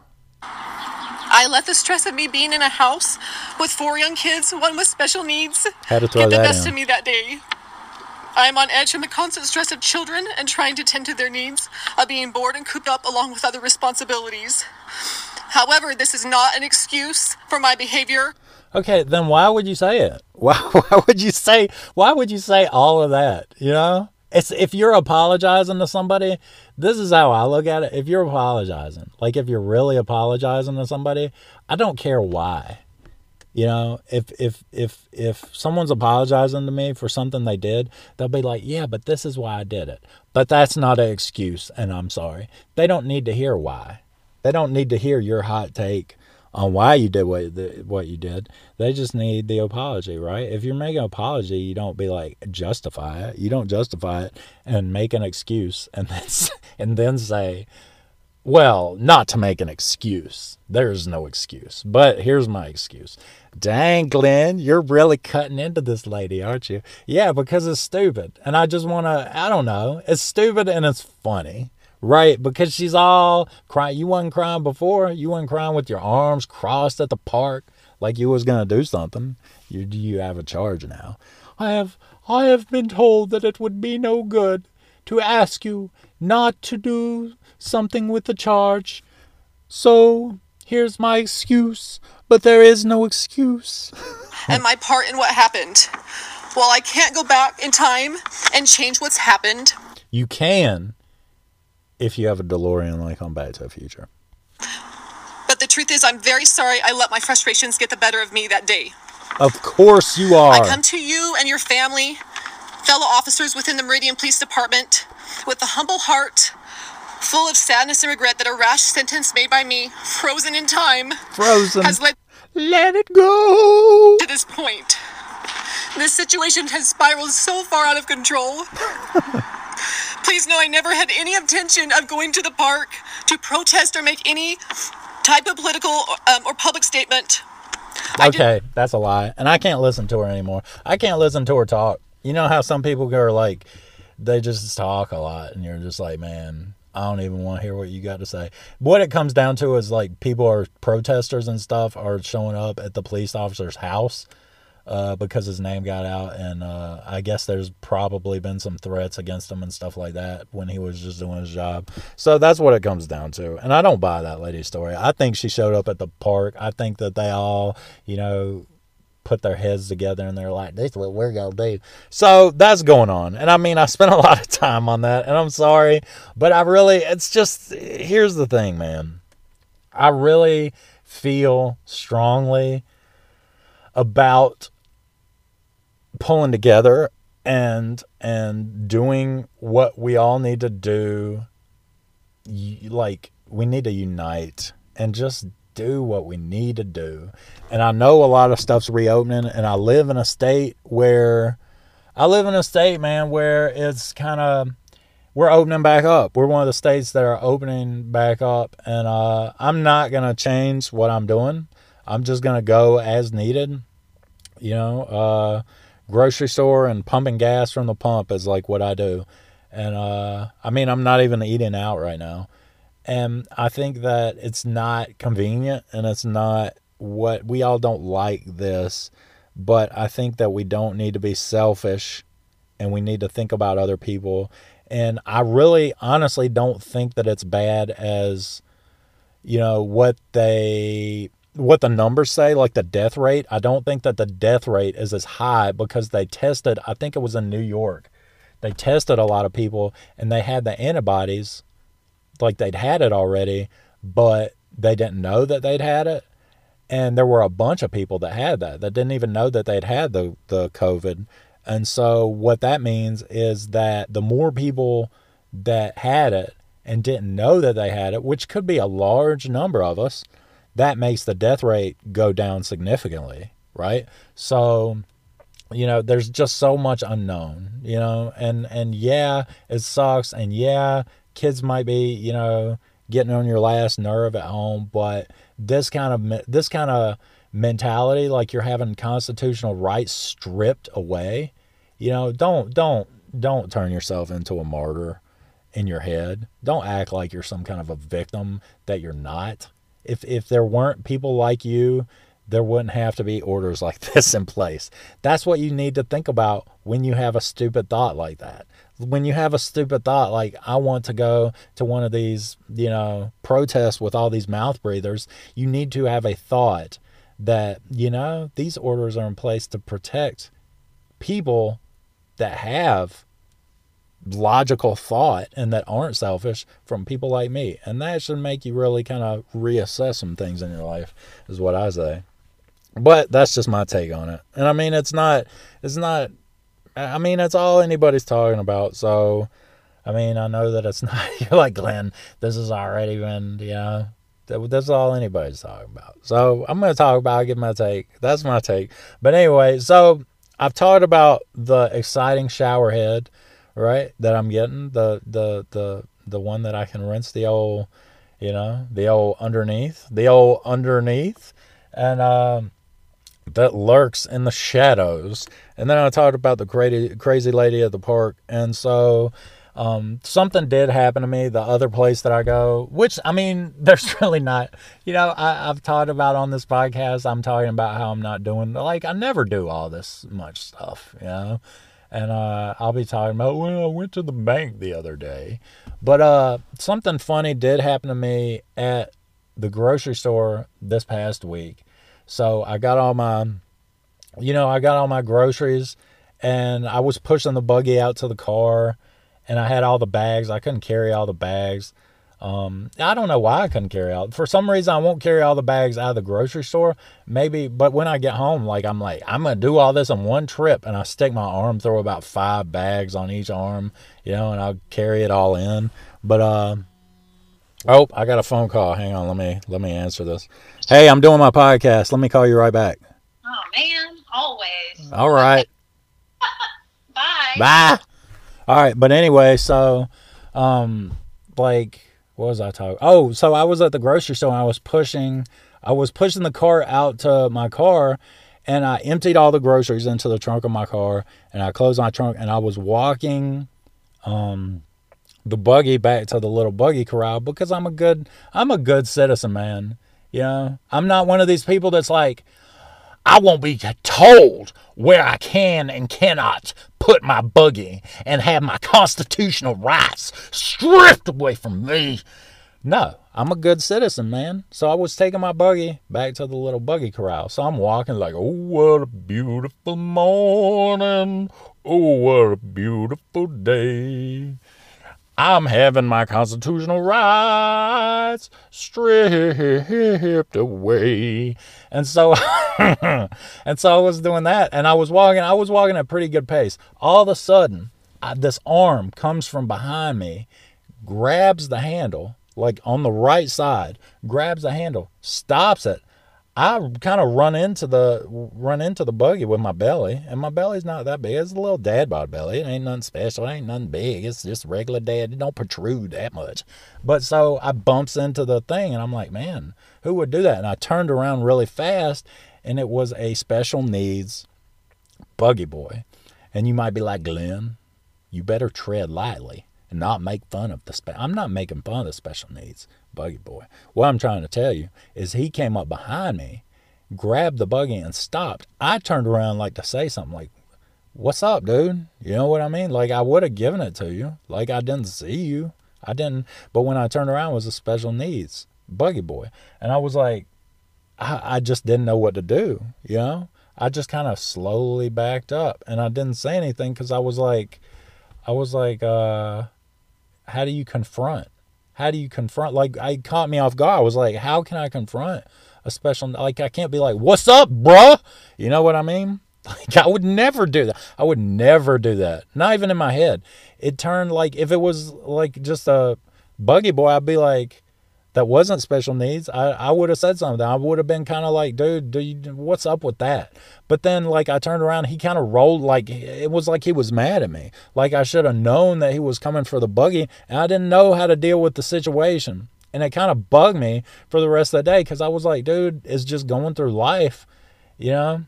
D: I let the stress of me being in a house with four young kids, one with special needs,
A: Had to throw
D: get the best
A: in.
D: of me that day. I am on edge from the constant stress of children and trying to tend to their needs, of being bored and cooped up along with other responsibilities. However, this is not an excuse for my behavior.
A: Okay, then why would you say it? [LAUGHS] Why, why would you say why would you say all of that? You know? It's if you're apologizing to somebody, this is how I look at it. If you're apologizing, like if you're really apologizing to somebody, I don't care why. You know, if if if if someone's apologizing to me for something they did, they'll be like, "Yeah, but this is why I did it." But that's not an excuse, and I'm sorry. They don't need to hear why. They don't need to hear your hot take on why you did what what you did. They just need the apology, right? If you're making an apology, you don't be like justify it. You don't justify it and make an excuse and then [LAUGHS] and then say, well, not to make an excuse. There's no excuse. But here's my excuse. Dang, Glenn, you're really cutting into this lady, aren't you? Yeah, because it's stupid. And I just want to, I don't know. It's stupid and it's funny, right? Because she's all crying. You wasn't crying before. You wasn't crying with your arms crossed at the park like you was going to do something. You, you have a charge now. I have, I have been told that it would be no good to ask you not to do something with the charge. So here's my excuse, but there is no excuse. [LAUGHS]
D: and my part in what happened. Well, I can't go back in time and change what's happened,
A: You can if you have a DeLorean like on Back to the Future.
D: but the truth is, I'm very sorry I let my frustrations get the better of me that day.
A: Of course you are.
D: I come to you and your family, fellow officers within the Meridian Police Department, with a humble heart, full of sadness and regret that a rash sentence made by me, frozen in time,
A: Frozen.
D: has led
A: Let it go.
D: to this point. This situation has spiraled so far out of control. [LAUGHS] Please know I never had any intention of going to the park to protest or make any type of political um, or public statement.
A: Okay, that's a lie. And I can't listen to her anymore. I can't listen to her talk. You know how some people go like they just talk a lot and you're just like, man, I don't even want to hear what you got to say. What it comes down to is like people are protesters and stuff are showing up at the police officer's house uh, because his name got out, and uh, I guess there's probably been some threats against him and stuff like that when he was just doing his job. So that's what it comes down to, and I don't buy that lady's story. I think she showed up at the park. I think that they all, you know, put their heads together and they're like, "This is what we're gonna do." So that's going on, and I mean, I spent a [LAUGHS] lot of time on that, and I'm sorry, but I really, it's just here's the thing, man. I really feel strongly about pulling together and and doing what we all need to do like we need to unite and just do what we need to do. And i know a lot of stuff's reopening and i live in a state where i live in a state man where it's kind of we're opening back up. We're one of the states that are opening back up and uh, i'm not to change what i'm doing. I'm just to go as needed you know uh, grocery store and pumping gas from the pump is like what i do. And uh, i mean i'm not even eating out right now. And i think that it's not convenient and it's not what we all don't like this but i think that we don't need to be selfish and we need to think about other people. And i really honestly don't think that it's bad as you know what they what the numbers say like the death rate i don't think that the death rate is as high because they tested i think it was in new york. They tested a lot of people and they had the antibodies like they'd had it already but they didn't know that they'd had it. And there were a bunch of people that had that that didn't even know that they'd had the the covid. And so what that means is that the more people that had it and didn't know that they had it which could be a large number of us that makes the death rate go down significantly right? So you know there's just so much unknown you know and and yeah it sucks and yeah kids might be you know getting on your last nerve at home but this kind of this kind of mentality like you're having constitutional rights stripped away you know don't don't don't turn yourself into a martyr in your head. Don't act like you're some kind of a victim that you're not if if there weren't people like you there wouldn't have to be orders like [LAUGHS] this in place. That's what you need to think about when you have a stupid thought like that. When you have a stupid thought like i want to go to one of these you know protests with all these mouth breathers you need to have a thought that you know these orders are in place to protect people that have logical thought and that aren't selfish from people like me. And that should make you really kind of reassess some things in your life, is what I say. But that's just my take on it. And I mean, it's not, it's not, I mean, it's all anybody's talking about. So, I mean, I know that it's [LAUGHS] not, you're like, Glenn, this has already been, you know, that- that's all anybody's talking about. So I'm going to talk about, give my take. That's my take. But anyway, so I've talked about the exciting shower head, right? That I'm getting the the the the one that I can rinse the old you know, the old underneath, the old underneath, and um, that lurks in the shadows. And then I talked about the crazy crazy lady at the park, and so. Um, something did happen to me the other place that I go, which I mean, [LAUGHS] there's really not, you know, I, I've talked about on this podcast. I'm talking about how I'm not doing, like, I never do all this much stuff, you know, and uh, I'll be talking about, well, I went to the bank the other day, but uh, something funny did happen to me at the grocery store this past week. So I got all my, you know, I got all my groceries, and I was pushing the buggy out to the car and I had all the bags. I couldn't carry all the bags. Um, I don't know why I couldn't carry out. For some reason, I won't carry all the bags out of the grocery store. Maybe, but when I get home, like I'm like I'm gonna do all this in one trip, and I stick my arm, throw about five bags on each arm, you know, and I'll carry it all in. But uh, oh, I got a phone call. Hang on, let me let me answer this. Hey, I'm doing my podcast. Let me call you right back.
B: Oh man, always.
A: All right. [LAUGHS]
B: Bye.
A: Bye. All right, but anyway, so um like what was I talking? Oh, so I was at the grocery store and I was pushing I was pushing the cart out to my car and I emptied all the groceries into the trunk of my car and I closed my trunk and I was walking um the buggy back to the little buggy corral because I'm a good I'm a good citizen, man. You know, I'm not one of these people that's like I won't be told where I can and cannot put my buggy and have my constitutional rights stripped away from me. No, I'm a good citizen, man. So I was taking my buggy back to the little buggy corral. So I'm walking like, oh, what a beautiful morning. Oh, what a beautiful day. I'm having my constitutional rights stripped away. And so [LAUGHS] and so I was doing that and I was walking I was walking at a pretty good pace. All of a sudden, I, this arm comes from behind me, grabs the handle like on the right side, grabs the handle, stops it. I kind of run into the run into the buggy with my belly, and my belly's not that big. It's a little dad bod belly. It ain't nothing special. It ain't nothing big. It's just regular dad. It don't protrude that much. But so I bumps into the thing, and I'm like, man, who would do that? And I turned around really fast, and it was a special needs buggy boy. And you might be like, Glenn, you better tread lightly and not make fun of the spe- I'm not making fun of the special needs buggy boy. What I'm trying to tell you is he came up behind me, grabbed the buggy and stopped. I turned around like to say something like, "What's up, dude?" You know what I mean? Like I would have given it to you. Like I didn't see you. I didn't. But when I turned around, was a special needs buggy boy, and I was like, I, I just didn't know what to do. You know, I just kind of slowly backed up, and I didn't say anything because I was like, I was like, uh how do you confront? How do you confront? Like, I caught me off guard. I was like, how can I confront a special? Like, I can't be like, what's up, bruh? You know what I mean? [LAUGHS] Like, I would never do that. I would never do that. Not even in my head. It turned like, if it was like just a buggy boy, I'd be like, that wasn't special needs, I, I would have said something. I would have been kind of like, dude, you, what's up with that? But then, like, I turned around, he kind of rolled like it was like he was mad at me. Like, I should have known that he was coming for the buggy, and I didn't know how to deal with the situation. And it kind of bugged me for the rest of the day because I was like, dude, it's just going through life, you know?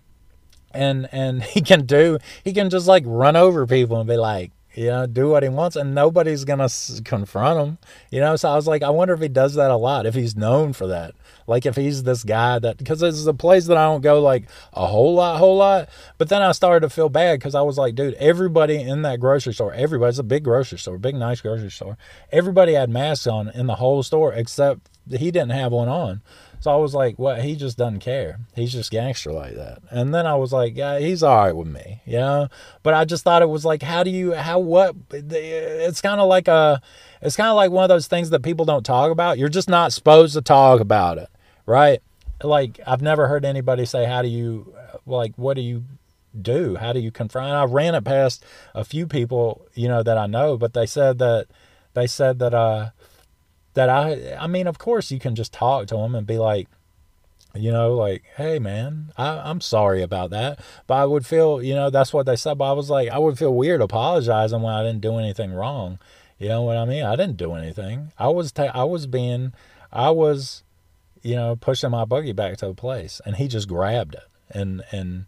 A: And and [LAUGHS] he can do, he can just like run over people and be like, you know, do what he wants, and nobody's gonna confront him. You know, so I was like, I wonder if he does that a lot, if he's known for that. Like if he's this guy that, because it's a place that I don't go like a whole lot, whole lot. But then I started to feel bad because I was like, dude, everybody in that grocery store, everybody's a big grocery store, big nice grocery store. Everybody had masks on in the whole store except he didn't have one on. So I was like, what? He just doesn't care. He's just gangster like that. And then I was like, yeah, he's all right with me, you know? But I just thought it was like, how do you, how, what? It's kind of like a, it's kind of like one of those things that people don't talk about. You're just not supposed to talk about it, right? Like, I've never heard anybody say, how do you, like, what do you do? How do you confront? I ran it past a few people, you know, that I know, but they said that, they said that, uh, that I I mean, of course you can just talk to them and be like, you know, like, hey man, I, I'm sorry about that. But I would feel, you know, that's what they said. But I was like, I would feel weird apologizing when I didn't do anything wrong. You know what I mean? I didn't do anything. I was ta- I was being I was, you know, pushing my buggy back to the place, and he just grabbed it, and and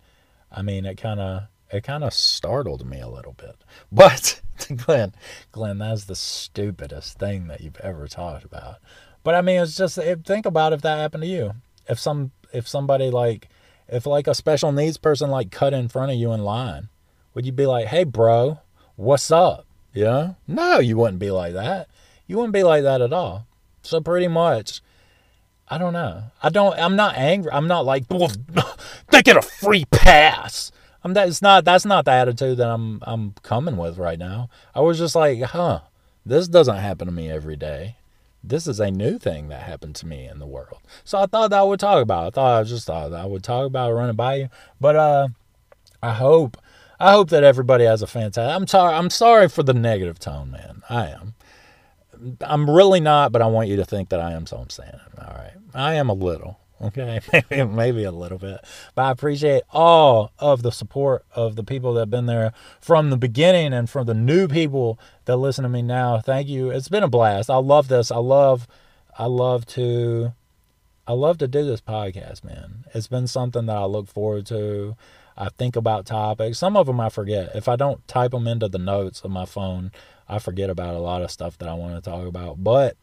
A: I mean, it kind of it kind of startled me a little bit. [LAUGHS] But [LAUGHS] Glenn, Glenn, that's the stupidest thing that you've ever talked about. But I mean, it's just eh, think about if that happened to you. If some if somebody like if like a special needs person like cut in front of you in line, would you be like, "Hey, bro, what's up?" Yeah? No, you wouldn't be like that. You wouldn't be like that at all. So pretty much, I don't know. I don't. I'm not angry. I'm not like, well, [LAUGHS] they get a free pass. I'm that's not that's not the attitude that I'm I'm coming with right now. I was just like, huh, this doesn't happen to me every day. This is a new thing that happened to me in the world. So I thought that I would talk about. It. I thought I just thought I would talk about running by you. But uh, I hope I hope that everybody has a fantastic. I'm sorry. I'm sorry for the negative tone, man. I am. I'm really not, but I want you to think that I am. So I'm saying it. All right. I am a little. Okay, [LAUGHS] maybe, maybe a little bit. But I appreciate all of the support of the people that have been there from the beginning and from the new people that listen to me now. Thank you. It's been a blast. I love this. I love I love to I love to do this podcast, man. It's been something that I look forward to. I think about topics. Some of them I forget. If I don't type them into the notes of my phone, I forget about a lot of stuff that I want to talk about. But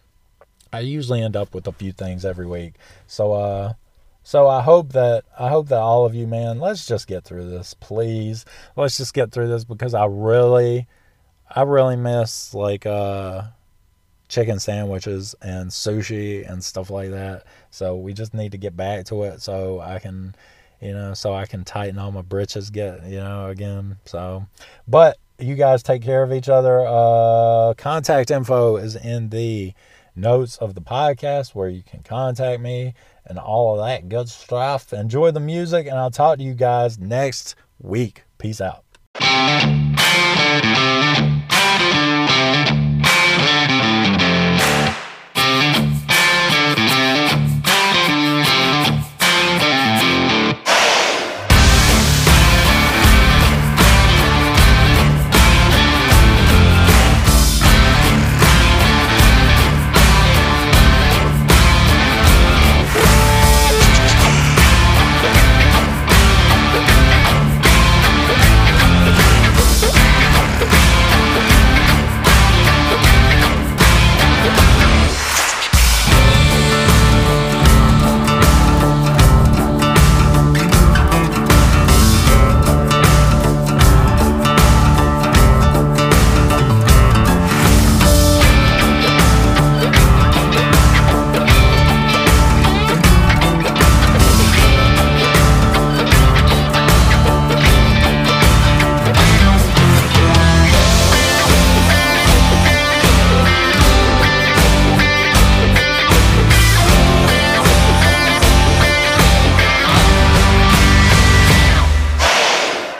A: I usually end up with a few things every week. So uh so I hope that I hope that all of you man, let's just get through this, please. Let's just get through this because I really I really miss like uh chicken sandwiches and sushi and stuff like that. So we just need to get back to it so I can you know, so I can tighten all my britches get, you know, again. So but you guys take care of each other. Uh contact info is in the notes of the podcast where you can contact me and all of that good stuff. Enjoy the music, and I'll talk to you guys next week. Peace out.